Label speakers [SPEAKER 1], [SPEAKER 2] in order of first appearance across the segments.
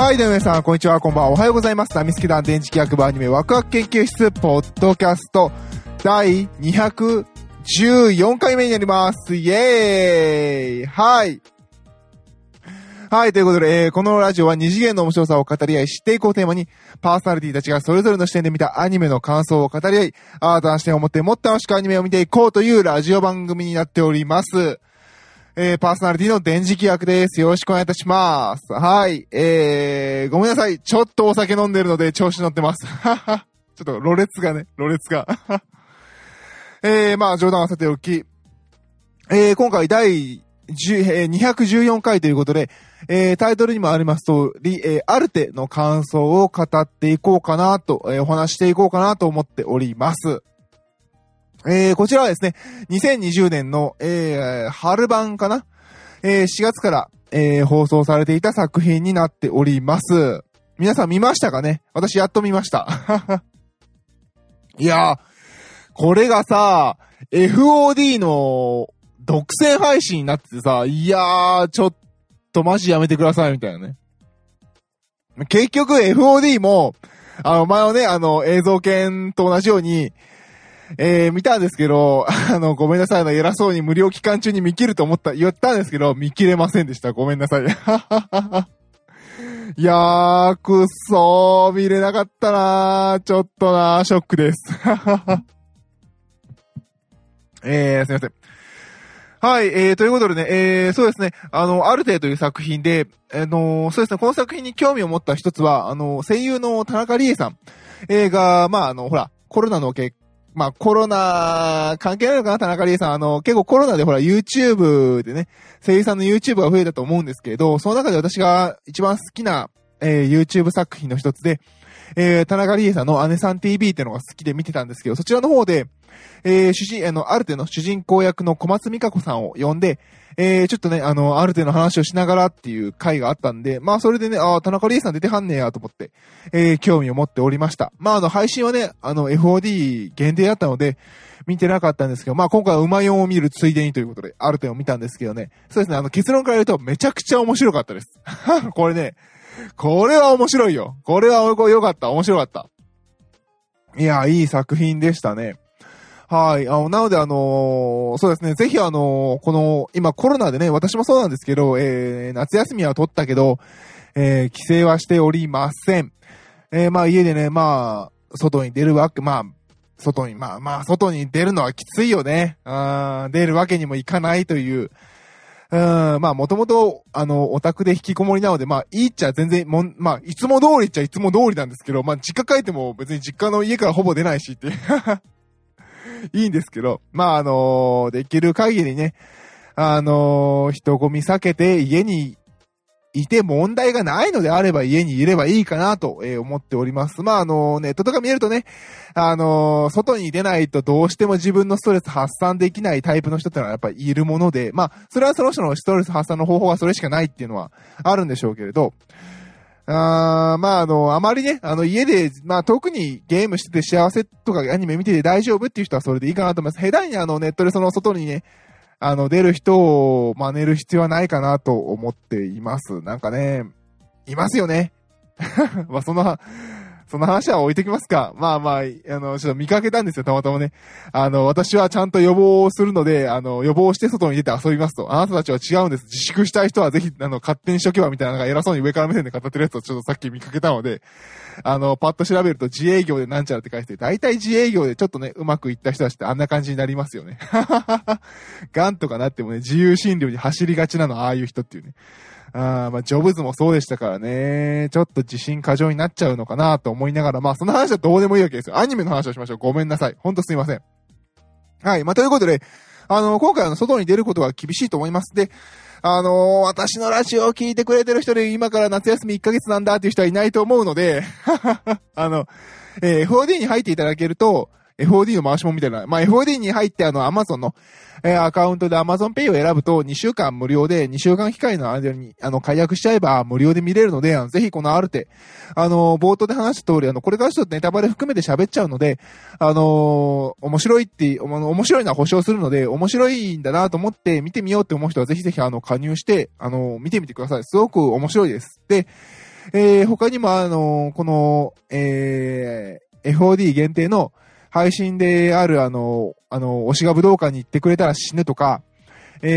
[SPEAKER 1] はい、では皆さん、こんにちは、こんばんは、おはようございます。ナミスケ団電磁気役場アニメワクワク研究室、ポッドキャスト、第214回目になります。イエーイはい。はい、ということで、えーこのラジオは二次元の面白さを語り合い、知っていこうテーマに、パーソナリティたちがそれぞれの視点で見たアニメの感想を語り合い、新たな視点を持ってもっと楽しくアニメを見ていこうというラジオ番組になっております。えー、パーソナリティの電磁気役です。よろしくお願いいたします。はい。えー、ごめんなさい。ちょっとお酒飲んでるので調子乗ってます。は はちょっと、ろれつがね、ろれつが。えー、まあ、冗談はさておき。えー、今回第10えー214回ということで、えー、タイトルにもあります通り、えー、アルテの感想を語っていこうかなと、えーお話していこうかなと思っております。えー、こちらはですね、2020年の、えー、春版かな？えー、4月から、えー、放送されていた作品になっております。皆さん見ましたかね？私やっと見ました。いやー、これがさ、FOD の独占配信になっててさ、いやー、ちょっとマジやめてくださいみたいなね。結局 FOD も、あの、前のね、あの、映像犬と同じように、えー、見たんですけど、あの、ごめんなさい、あの、偉そうに無料期間中に見切ると思った、言ったんですけど、見切れませんでした。ごめんなさい。いやー、くっそー、見れなかったなー、ちょっとなー、ショックです。えー、すいません。はい、えー、ということでね、えー、そうですね、あの、アルテという作品で、あのーそうですね、この作品に興味を持った一つは、あの、声優の田中理恵さん、えー、が、まあ、あの、ほら、コロナの結まあ、コロナ、関係ないのかな田中理恵さん。あの、結構コロナでほら、YouTube でね、声優さんの YouTube が増えたと思うんですけど、その中で私が一番好きな、えー YouTube 作品の一つで、えー田中理恵さんの姉さん TV ってのが好きで見てたんですけど、そちらの方で、えー主人、あの、アルテの主人公役の小松美香子さんを呼んで、えーちょっとね、あの、アルテの話をしながらっていう回があったんで、まあ、それでね、ああ、田中理恵さん出てはんねやと思って、えー興味を持っておりました。まあ、あの、配信はね、あの、FOD 限定だったので、見てなかったんですけど、まあ、今回は馬4を見るついでにということで、アルテを見たんですけどね。そうですね、あの、結論から言うと、めちゃくちゃ面白かったです。これね、これは面白いよ。これは良かった。面白かった。いや、いい作品でしたね。はい。あの、なので、あのーそうですね、ぜひあのーこの、今コロナでね、私もそうなんですけど、えー、夏休みは取ったけど、えー、帰省はしておりません。えー、まあ家でね、まあ、外に出るわけ、まあ、外に、まあまあ、外に出るのはきついよね。あー出るわけにもいかないという。うん、まあ、もともと、あの、オタクで引きこもりなので、まあ、いいっちゃ全然、もん、まあ、いつも通りっちゃいつも通りなんですけど、まあ、実家帰っても別に実家の家からほぼ出ないしっていう。いいんですけど、まあ、あのできる限りね、あの人混み避けて家にいて問題がないのであれば家にいればいいかなと、思っております。まあ、あのネットとか見るとね、あの外に出ないとどうしても自分のストレス発散できないタイプの人ってのはやっぱりいるもので、まあ、それはその人のストレス発散の方法はそれしかないっていうのはあるんでしょうけれど、あまあ、あの、あまりね、あの、家で、まあ、特にゲームしてて幸せとかアニメ見てて大丈夫っていう人はそれでいいかなと思います。下手にあの、ネットでその外にね、あの、出る人を真似る必要はないかなと思っています。なんかね、いますよね。まあ、その、その話は置いてきますか。まあまあ、あの、ちょっと見かけたんですよ、たまたまね。あの、私はちゃんと予防をするので、あの、予防して外に出て遊びますと。あなたたちは違うんです。自粛したい人はぜひ、あの、勝手にしとけばみたいな、なんか偉そうに上から目線で語ってるやつをちょっとさっき見かけたので、あの、パッと調べると自営業でなんちゃらって書いてて、大体自営業でちょっとね、うまくいった人たちってあんな感じになりますよね。ガンとかなってもね、自由診療に走りがちなの、ああいう人っていうね。あーまあ、ジョブズもそうでしたからね。ちょっと自信過剰になっちゃうのかなと思いながら、まあ、その話はどうでもいいわけですよ。アニメの話をしましょう。ごめんなさい。ほんとすいません。はい。まあ、ということで、あの、今回あの、外に出ることが厳しいと思います。で、あの私のラジオを聞いてくれてる人で今から夏休み1ヶ月なんだっていう人はいないと思うので、あの、えー FOD に入っていただけると、FOD の回し物みたいな、まあ、FOD に入ってあの、Amazon の、えーアカウントで Amazon Pay を選ぶと2週間無料で、2週間機会の間に、あの、解約しちゃえば無料で見れるので、あのぜひこのアルテ、あの、冒頭で話した通り、あの、これからちょっとネタバレ含めて喋っちゃうので、あの面白いって、面白いのは保証するので、面白いんだなと思って見てみようって思う人はぜひぜひあの、加入して、あの、見てみてください。すごく面白いです。で、えー、他にもあの、この、えー、FOD 限定の配信であるあの、あの、推しが武道館に行ってくれたら死ぬとか、えー、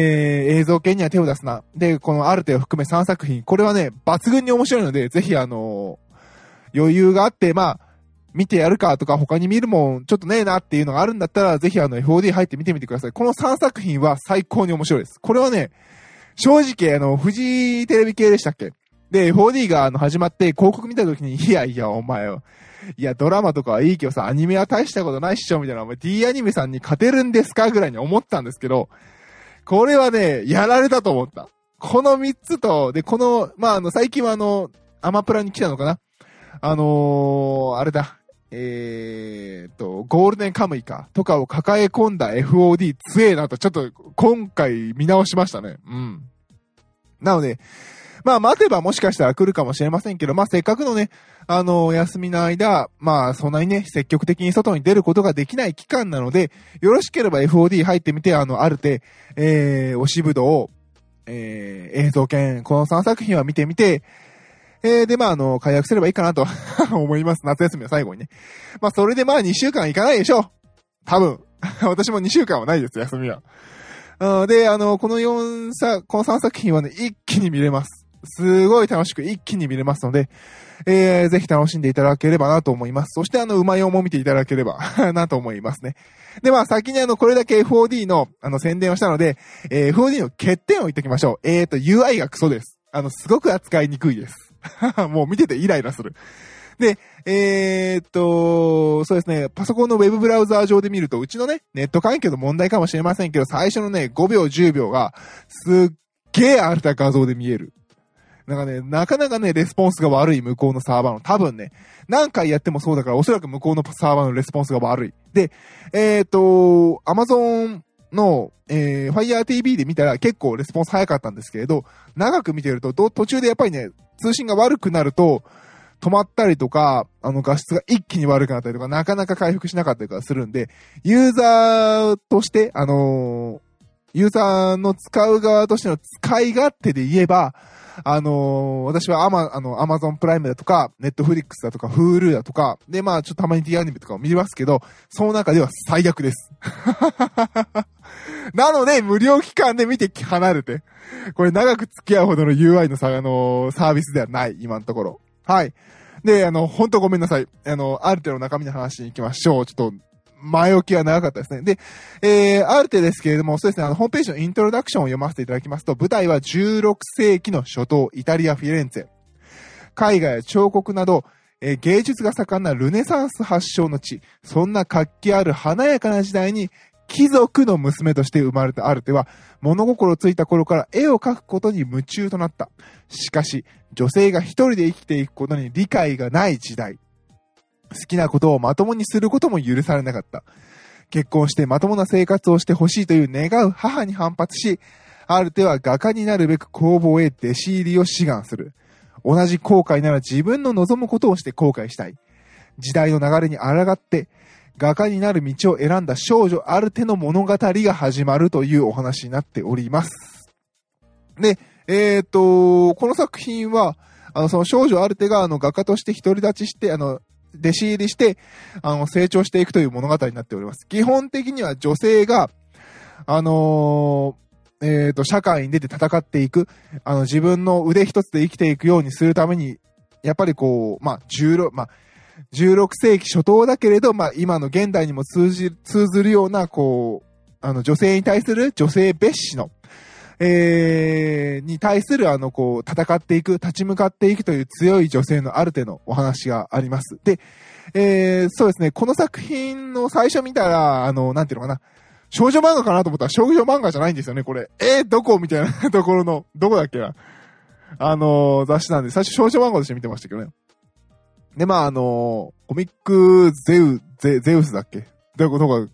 [SPEAKER 1] 映像系には手を出すな。で、このアルテを含め3作品、これはね、抜群に面白いので、ぜひあの、余裕があって、まあ、見てやるかとか他に見るもんちょっとねえなっていうのがあるんだったら、ぜひあの FOD 入って見てみてください。この3作品は最高に面白いです。これはね、正直あの、富士テレビ系でしたっけ？で、FOD があの始まって広告見た時に、いやいや、お前よ。いや、ドラマとかはいいけどさ、アニメは大したことないっしょ、みたいな、お前 D アニメさんに勝てるんですかぐらいに思ったんですけど、これはね、やられたと思った。この3つと、で、この、まあ、あの、最近はあの、アマプラに来たのかなあのー、あれだ、えーと、ゴールデンカムイか、とかを抱え込んだ FOD 強えなと、ちょっと今回見直しましたね。うん。なので、まあ待てばもしかしたら来るかもしれませんけど、まあせっかくのね、あの、お休みの間、まあそんなにね、積極的に外に出ることができない期間なので、よろしければ FOD 入ってみて、あの、ある程、えー、押しぶどを、えー、映像券、この3作品は見てみて、えー、で、まあ、あの、解約すればいいかなと 思います。夏休みの最後にね。まあ、それでまあ、2週間いかないでしょう。多分。私も2週間はないです、休みは。で、あの、この4さ、この3作品はね、一気に見れます。すごい楽しく一気に見れますので、えー、ぜひ楽しんでいただければなと思います。そしてあの、うまいも見ていただければ なと思いますね。で、まあ先にあの、これだけ FOD のあの、宣伝をしたので、えー、FOD の欠点を言っておきましょう。えーと、UI がクソです。あの、すごく扱いにくいです。もう見ててイライラする。で、えー、っと、そうですね、パソコンのウェブブラウザー上で見ると、うちのね、ネット環境の問題かもしれませんけど、最初のね、5秒、10秒が、すっげー荒れた画像で見える。なんかね、なかなかね、レスポンスが悪い向こうのサーバーの。多分ね、何回やってもそうだから、おそらく向こうのサーバーのレスポンスが悪い。で、えー、っと、アマゾンの、えー、Fire TV で見たら結構レスポンス早かったんですけれど、長く見てると、途中でやっぱりね、通信が悪くなると、止まったりとか、あの画質が一気に悪くなったりとか、なかなか回復しなかったりとかするんで、ユーザーとして、あの、ユーザーの使う側としての使い勝手で言えば、あのー、私はアマ、あの、アマゾンプライムだとか、ネットフリックスだとか、フールだとか、で、まあ、ちょっとたまに D アニメとかを見ますけど、その中では最悪です。なので、無料期間で見て離れて。これ長く付き合うほどの UI のさ、あのー、サービスではない、今のところ。はい。で、あの、ほんとごめんなさい。あの、ある程度中身の話に行きましょう。ちょっと、前置きは長かったですね。で、えー、ある程ですけれども、そうですね、あの、ホームページのイントロダクションを読ませていただきますと、舞台は16世紀の初頭、イタリア・フィレンツェ。絵画や彫刻など、えー、芸術が盛んなルネサンス発祥の地、そんな活気ある華やかな時代に、貴族の娘として生まれたアルテは、物心ついた頃から絵を描くことに夢中となった。しかし、女性が一人で生きていくことに理解がない時代。好きなことをまともにすることも許されなかった。結婚してまともな生活をしてほしいという願う母に反発し、アルテは画家になるべく工房へ弟子入りを志願する。同じ後悔なら自分の望むことをして後悔したい。時代の流れに抗って、画家になる道を選んだ少女アルテの物語が始まるというお話になっております。で、えっ、と、この作品は、あの、その少女アルテが、あの、画家として独り立ちして、あの、弟子入りして、あの、成長していくという物語になっております。基本的には女性が、あのー、えっ、ー、と、社会に出て戦っていく、あの、自分の腕一つで生きていくようにするために、やっぱりこう、まあ、16、まあ、16世紀初頭だけれど、まあ、今の現代にも通じ、通ずるような、こう、あの、女性に対する女性蔑視の、えー、に対するあの、こう、戦っていく、立ち向かっていくという強い女性のある程のお話があります。で、えー、そうですね、この作品の最初見たら、あの、なんていうのかな、少女漫画かなと思ったら少女漫画じゃないんですよね、これ。えー、どこみたいなところの、どこだっけな。あのー、雑誌なんで、最初少女漫画として見てましたけどね。で、まあ、あのー、コミックゼウ、ゼ、ゼウスだっけ？どういうこか、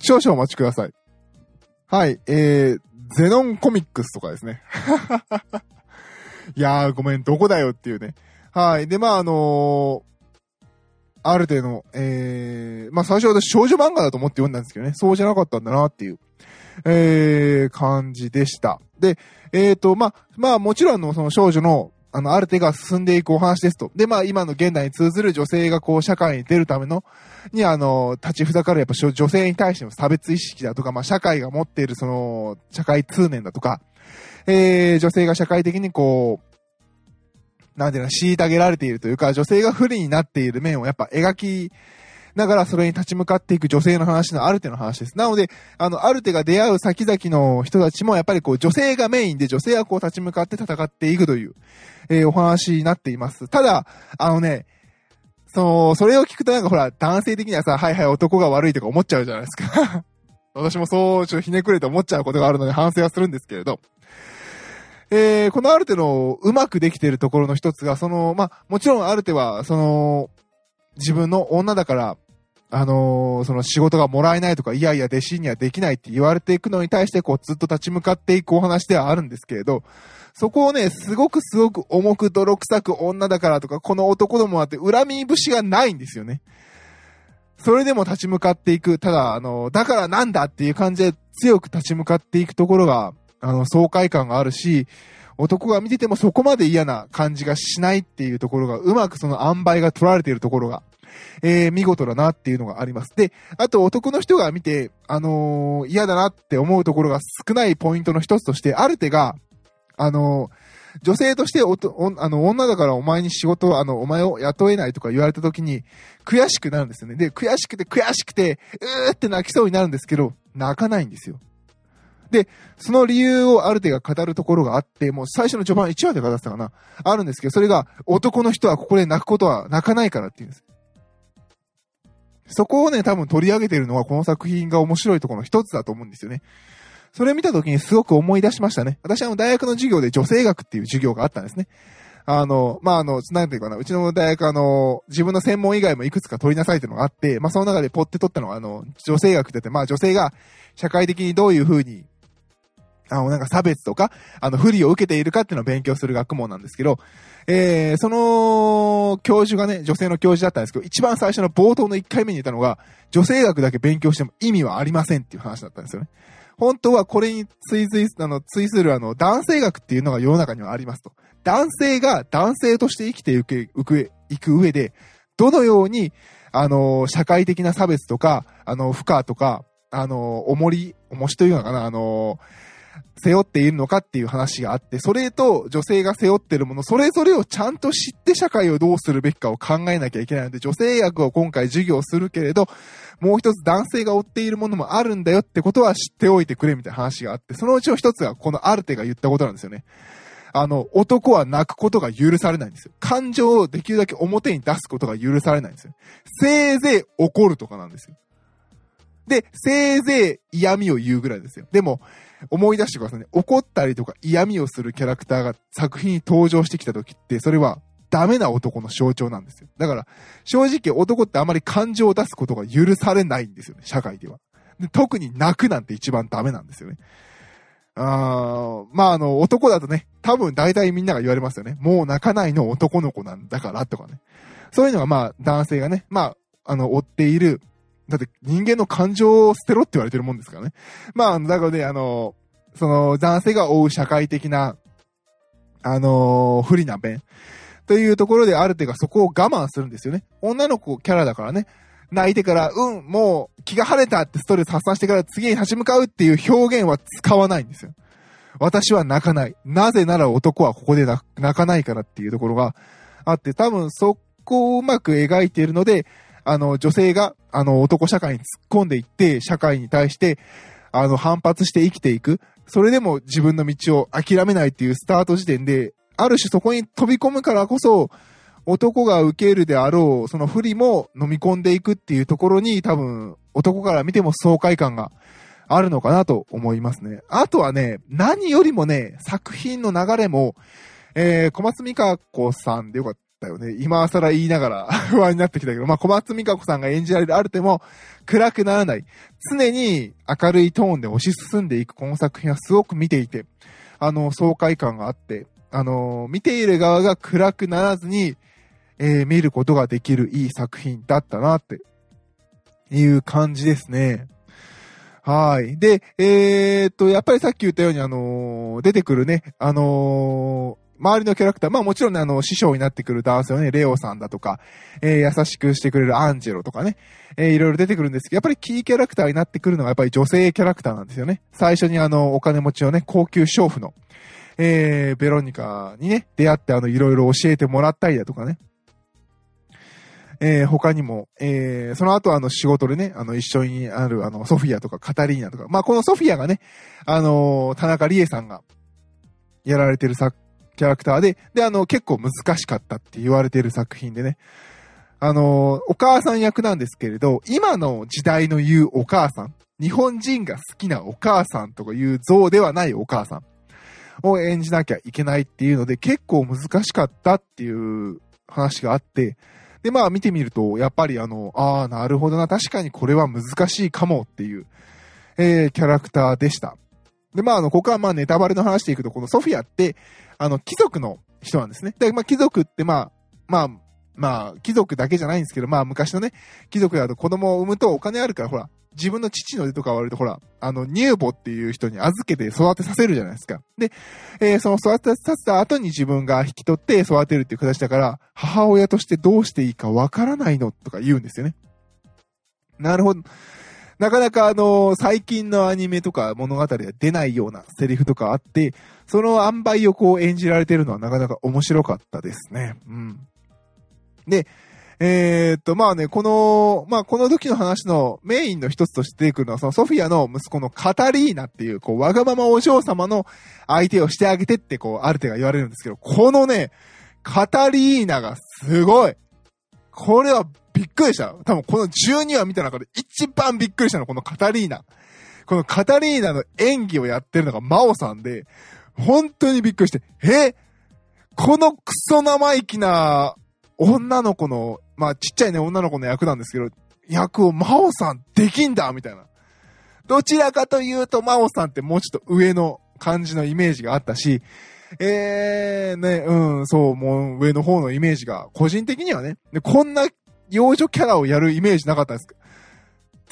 [SPEAKER 1] 少々お待ちください。はい、えー、ゼノンコミックスとかですね。いやー、ごめん、どこだよっていうね。はい。で、まあ、あのー、ある程度、えー、まあ、最初は私少女漫画だと思って読んだんですけどね、そうじゃなかったんだなっていう、えー、感じでした。で、えっ、ー、と、まあ、まあ、もちろんの、その少女の、あの、ある手が進んでいくお話ですと。で、まあ、今の現代に通ずる女性がこう、社会に出るための、に、あの、立ちふざかるやっぱ女性に対しての差別意識だとか、まあ、社会が持っているその、社会通念だとか、えー、女性が社会的にこう、なんていうの、虐げられているというか、女性が不利になっている面をやっぱ描きだからそれに立ち向かっていく女性の話のアルテの話です。なので、あの、アルテが出会う先々の人たちもやっぱりこう女性がメインで女性はこう立ち向かって戦っていくという、えー、お話になっています。ただ、あのね、その、それを聞くとなんかほら、男性的にはさ、はいはい男が悪いとか思っちゃうじゃないですか 私もそう、ちょっとひねくれて思っちゃうことがあるので反省はするんですけれど。えー、このアルテのうまくできているところの一つが、その、まあ、もちろんアルテは、その、自分の女だから、あのー、その仕事がもらえないとか、いやいや弟子にはできないって言われていくのに対して、こう、ずっと立ち向かっていくお話ではあるんですけれど、そこをね、すごくすごく重く泥臭く女だからとか、この男どもあって恨み節がないんですよね。それでも立ち向かっていく。ただ、あの、だからなんだっていう感じで強く立ち向かっていくところが、あの、爽快感があるし、男が見ててもそこまで嫌な感じがしないっていうところが、うまくその塩梅が取られているところが、えー、見事だなっていうのがあります。で、あと男の人が見て、あのー、嫌だなって思うところが少ないポイントの一つとして、アルテが、あのー女性としておとお、あの、女だからお前に仕事、あの、お前を雇えないとか言われた時に、悔しくなるんですよね。で、悔しくて悔しくて、うーって泣きそうになるんですけど、泣かないんですよ。で、その理由をアルテが語るところがあって、もう最初の序盤1話で語ってたかな。あるんですけど、それが、男の人はここで泣くことは泣かないからって言うんです。そこをね、多分取り上げてるのはこの作品が面白いところの一つだと思うんですよね。それを見た時にすごく思い出しましたね。私はの大学の授業で女性学っていう授業があったんですね。あの、まあ、あの、なんていうかな、うちの大学あの、自分の専門以外もいくつか取りなさいっていうのがあって、まあ、その中でポって取ったのが、あの、女性学って言って、まあ、女性が社会的にどういう風に、あの、なんか差別とか、あの、不利を受けているかっていうのを勉強する学問なんですけど、えー、その、教授がね、女性の教授だったんですけど、一番最初の冒頭の1回目に言ったのが、女性学だけ勉強しても意味はありませんっていう話だったんですよね。本当はこれに追随、あの、追するあの、男性学っていうのが世の中にはありますと。男性が男性として生きていく、いく上で、どのように、あの、社会的な差別とか、あの、負荷とか、あの、重り、重しというのかな、あの、背負っているのかっていう話があって、それと女性が背負ってるもの、それぞれをちゃんと知って社会をどうするべきかを考えなきゃいけないので、女性役を今回授業するけれど、もう一つ男性が追っているものもあるんだよってことは知っておいてくれみたいな話があって、そのうちの一つがこのアルテが言ったことなんですよね。あの、男は泣くことが許されないんですよ。感情をできるだけ表に出すことが許されないんですよ。せいぜい怒るとかなんですよ。で、せいぜい嫌味を言うぐらいですよ。でも、思い出してくださいね。怒ったりとか嫌味をするキャラクターが作品に登場してきた時って、それはダメな男の象徴なんですよ。だから、正直男ってあまり感情を出すことが許されないんですよね、社会では。で特に泣くなんて一番ダメなんですよね。あまあ、あの、男だとね、多分大体みんなが言われますよね。もう泣かないの男の子なんだからとかね。そういうのがまあ、男性がね、まあ、あの、追っているだって人間の感情を捨てろって言われてるもんですからね。まあ、だからね、あの、その男性が追う社会的な、あの不利な面。というところである程度そこを我慢するんですよね。女の子キャラだからね。泣いてから、うん、もう気が晴れたってストレス発散してから次に立ち向かうっていう表現は使わないんですよ。私は泣かない。なぜなら男はここで泣かないからっていうところがあって、多分そこをうまく描いているので、あの、女性が、あの、男社会に突っ込んでいって、社会に対して、あの、反発して生きていく。それでも自分の道を諦めないっていうスタート時点で、ある種そこに飛び込むからこそ、男が受けるであろう、その不利も飲み込んでいくっていうところに多分、男から見ても爽快感があるのかなと思いますね。あとはね、何よりもね、作品の流れも、えー、小松美香子さんでよかっただよね。今更言いながら 不安になってきたけど、まあ、小松美香子さんが演じられるある手も暗くならない。常に明るいトーンで推し進んでいくこの作品はすごく見ていて、あの、爽快感があって、あの、見ている側が暗くならずに、えー、見ることができるいい作品だったなっていう感じですね。はい。で、えー、っと、やっぱりさっき言ったように、あのー、出てくるね、あの、周りのキャラクター、まあもちろんね、あの、師匠になってくる男性はね、レオさんだとか、えー、優しくしてくれるアンジェロとかね、えー、いろいろ出てくるんですけど、やっぱりキーキャラクターになってくるのがやっぱり女性キャラクターなんですよね。最初にあの、お金持ちのね、高級娼婦の、えー、ベロニカにね、出会ってあの、いろいろ教えてもらったりだとかね。えー、他にも、えー、その後あの仕事でね、あの一緒にあるあのソフィアとかカタリーナとか、まあこのソフィアがね、あのー、田中理恵さんがやられてる作、キャラクターで、で、あの、結構難しかったって言われてる作品でね、あの、お母さん役なんですけれど、今の時代の言うお母さん、日本人が好きなお母さんとかいう像ではないお母さんを演じなきゃいけないっていうので、結構難しかったっていう話があって、で、まあ見てみると、やっぱりあの、ああ、なるほどな、確かにこれは難しいかもっていう、えー、キャラクターでした。で、まああの、ここはまあネタバレの話でいくと、このソフィアって、あの、貴族の人なんですね。で、まあ貴族ってまあ、まあ、まあ、貴族だけじゃないんですけど、まあ昔のね、貴族だと子供を産むとお金あるから、ほら、自分の父の手とか割るとほら、あの、乳母っていう人に預けて育てさせるじゃないですか。で、えー、その育てさせた後に自分が引き取って育てるっていう形だから、母親としてどうしていいかわからないのとか言うんですよね。なるほど。なかなかあの、最近のアニメとか物語では出ないようなセリフとかあって、その塩梅をこう演じられてるのはなかなか面白かったですね。うん。で、えー、っと、まあね、この、まあこの時の話のメインの一つとして出てくるのは、そのソフィアの息子のカタリーナっていう、こう、わがままお嬢様の相手をしてあげてって、こう、ある程度言われるんですけど、このね、カタリーナがすごい。これはびっくりした。多分この12話見た中で一番びっくりしたの、このカタリーナ。このカタリーナの演技をやってるのがマオさんで、本当にびっくりして、え？このクソ生意気な女の子のまあ、ちっちゃいね、女の子の役なんですけど、役を真央さんできんだみたいな。どちらかというと、真央さんってもうちょっと上の感じのイメージがあったし、えー、ね、うん、そう、もう上の方のイメージが、個人的にはね、でこんな幼女キャラをやるイメージなかったんです。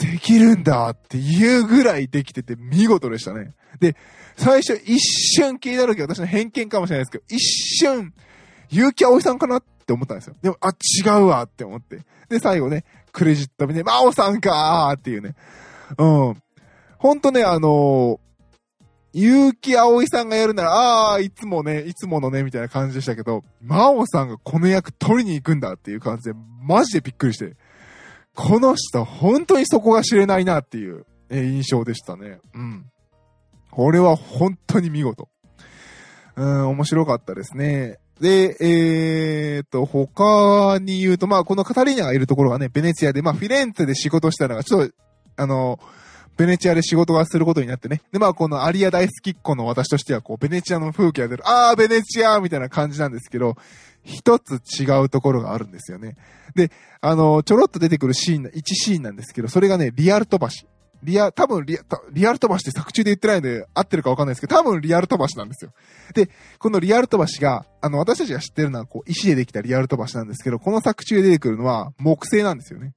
[SPEAKER 1] できるんだっていうぐらいできてて見事でしたね。で、最初一瞬気になるけど、私の偏見かもしれないですけど、一瞬、結城葵さんかなって思ったんですよ。でも、あ、違うわって思って。で、最後ね、クレジット見て、真央さんかーっていうね。うん。ほんとね、あのー、結城葵さんがやるなら、ああ、いつもね、いつものね、みたいな感じでしたけど、真央さんがこの役取りに行くんだっていう感じで、マジでびっくりして、この人、本当にそこが知れないなっていう、印象でしたね。うん。これは本当に見事。うん、面白かったですね。で、えー、と、他に言うと、まあ、このカタリーナがいるところがね、ベネチアで、まあ、フィレンツェで仕事したのが、ちょっと、あの、ベネチアで仕事がすることになってね。で、まあ、このアリア大好きっ子の私としては、こう、ベネチアの風景が出る、あー、ベネチアみたいな感じなんですけど、一つ違うところがあるんですよね。で、あの、ちょろっと出てくるシーン、1シーンなんですけど、それがね、リアル飛ばし。リア、多分リア、リアル飛ばしって作中で言ってないので合ってるかわかんないですけど、多分リアル飛ばしなんですよ。で、このリアル飛ばしが、あの、私たちが知ってるのは、こう、石でできたリアル飛ばしなんですけど、この作中で出てくるのは木製なんですよね。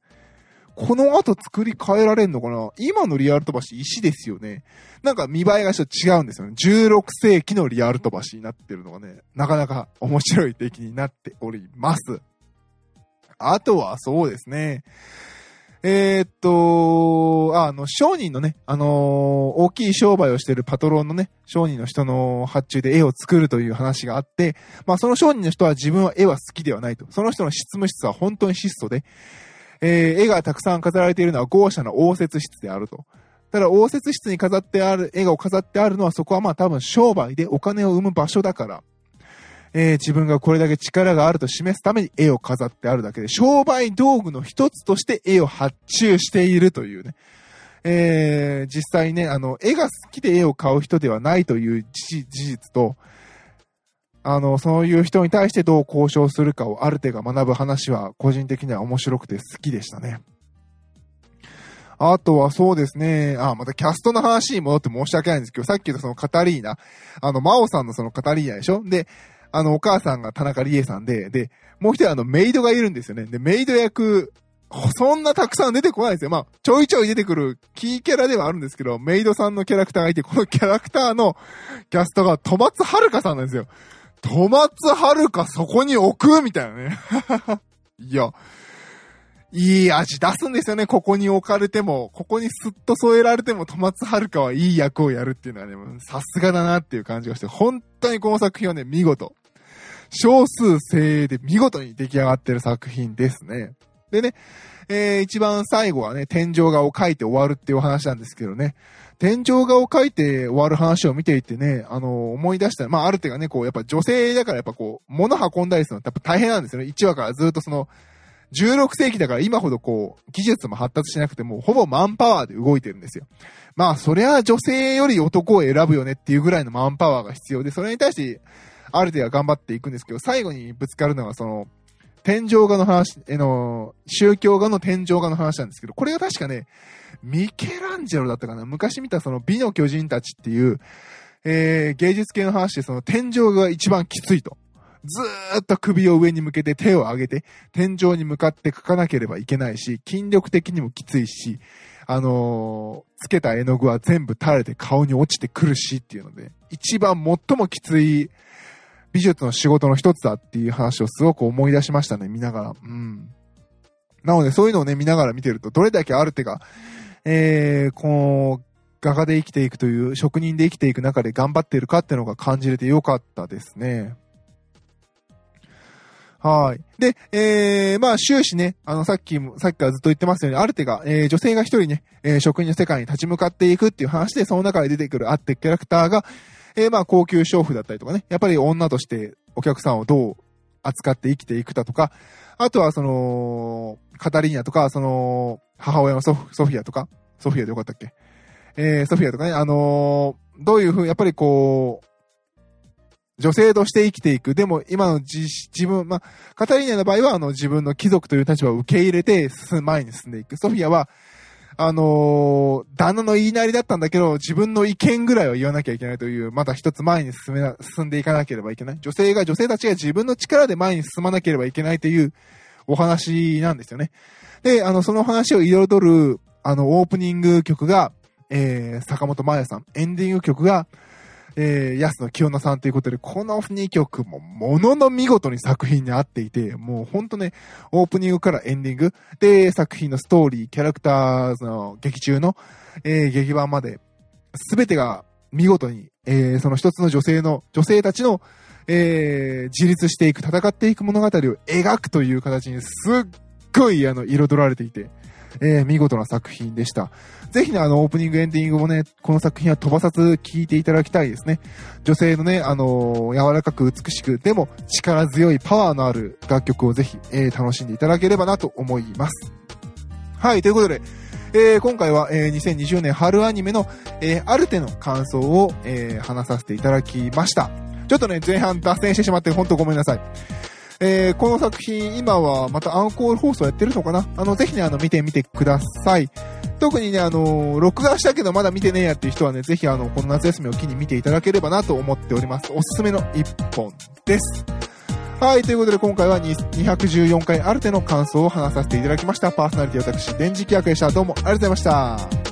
[SPEAKER 1] この後作り変えられんのかな？今のリアル飛ばし石ですよね。なんか見栄えがちょっと違うんですよね。16世紀のリアル飛ばしになってるのがね、なかなか面白い出来になっております。あとはそうですね。えー、っと、あの、商人のね、あのー、大きい商売をしてるパトロンのね、商人の人の発注で絵を作るという話があって、まあその商人の人は自分は絵は好きではないと。その人の執務室は本当に質素で、えー、絵がたくさん飾られているのは豪奢な応接室であると。ただ応接室に飾ってある、絵が飾ってあるのはそこはまあ多分商売でお金を生む場所だから、えー、自分がこれだけ力があると示すために絵を飾ってあるだけで、商売道具の一つとして絵を発注しているというね。えー、実際ね、あの、絵が好きで絵を買う人ではないという事実と、あの、そういう人に対してどう交渉するかをある程度学ぶ話は個人的には面白くて好きでしたね。あとはそうですね。あ、またキャストの話に戻って申し訳ないんですけど、さっき言ったそのカタリーナ、あの、マオさんのそのカタリーナでしょ？で、あの、お母さんが田中理恵さんで、で、もう一人あの、メイドがいるんですよね。で、メイド役、そんなたくさん出てこないですよ。まあ、ちょいちょい出てくるキーキャラではあるんですけど、メイドさんのキャラクターがいて、このキャラクターのキャストが戸松遥さんなんですよ。戸松遥かそこに置く？みたいなね。いや、いい味出すんですよね。ここに置かれても、ここにスッと添えられても、戸松遥はいい役をやるっていうのはね、さすがだなっていう感じがして、本当にこの作品はね、見事。少数精鋭で見事に出来上がってる作品ですね。でね、えー、一番最後はね、天井画を描いて終わるっていうお話なんですけどね、天井画を描いて終わる話を見ていてね、あの、思い出した、まあ、ある程度ね、こう、やっぱ女性だからやっぱこう、物運んだりするのってやっぱ大変なんですよね。1話からずっとその、16世紀だから今ほどこう、技術も発達しなくても、ほぼマンパワーで動いてるんですよ。まあ、そりゃ女性より男を選ぶよねっていうぐらいのマンパワーが必要で、それに対して、ある程度は頑張っていくんですけど、最後にぶつかるのがその、天井画の話、えの、宗教画の天井画の話なんですけど、これが確かね、ミケランジェロだったかな昔見たその美の巨人たちっていう、えー、芸術系の話でその天井が一番きついと。ずーっと首を上に向けて手を上げて、天井に向かって描かなければいけないし、筋力的にもきついし、あのー、つけた絵の具は全部垂れて顔に落ちてくるしっていうので、一番最もきつい美術の仕事の一つだっていう話をすごく思い出しましたね、見ながら。うん。なので、そういうのをね、見ながら見てると、どれだけある手が、えー、この、画家で生きていくという、職人で生きていく中で頑張っているかっていうのが感じれてよかったですね。はい。で、えー、まあ終始ね、あの、さっきも、さっきからずっと言ってますように、アルテが、えー、女性が一人ね、えー、職人の世界に立ち向かっていくっていう話で、その中で出てくるアってキャラクターが、えー、まあ高級娼婦だったりとかね、やっぱり女としてお客さんをどう扱って生きていくだとか、あとはその、カタリーナとか、その、母親のソフィアとか、ソフィアでよかったっけ？えー、ソフィアとかね、あのー、どういうふうに、やっぱりこう、女性として生きていく。でも、今の自自分、まあ、カタリーナの場合は、あの、自分の貴族という立場を受け入れて、進む、前に進んでいく。ソフィアは、あのー、旦那の言いなりだったんだけど、自分の意見ぐらいは言わなきゃいけないという、また一つ前に進めな、進んでいかなければいけない。女性が、女性たちが自分の力で前に進まなければいけないというお話なんですよね。で、あの、その話を彩る、あの、オープニング曲が、えー、坂本真綾さん。エンディング曲が、えー、安野清野さんということで、この2曲もものの見事に作品に合っていて、もうほんとね、オープニングからエンディング、で、作品のストーリー、キャラクターの劇中の、えー、劇版まで、すべてが見事に、えー、その一つの女性の、女性たちの、えー、自立していく、戦っていく物語を描くという形にすっごい、あの、彩られていて、えー、見事な作品でした。ぜひね、あの、オープニング、エンディングもね、この作品は飛ばさず聴いていただきたいですね。女性のね、あのー、柔らかく美しく、でも力強いパワーのある楽曲をぜひ、えー、楽しんでいただければなと思います。はい、ということで、えー、今回は、えー、2020年春アニメの、えー、アルテの感想を、えー、話させていただきました。ちょっとね、前半脱線してしまって、ほんとごめんなさい。えー、この作品、今はまたアンコール放送やってるのかな？あの、ぜひね、あの、見てみてください。特にね、あの、録画したけどまだ見てねえやっていう人はね、ぜひあの、この夏休みを機に見ていただければなと思っております。おすすめの一本です。はい、ということで今回は214回アルテの感想を話させていただきました。パーソナリティ私、電磁気役でした。どうもありがとうございました。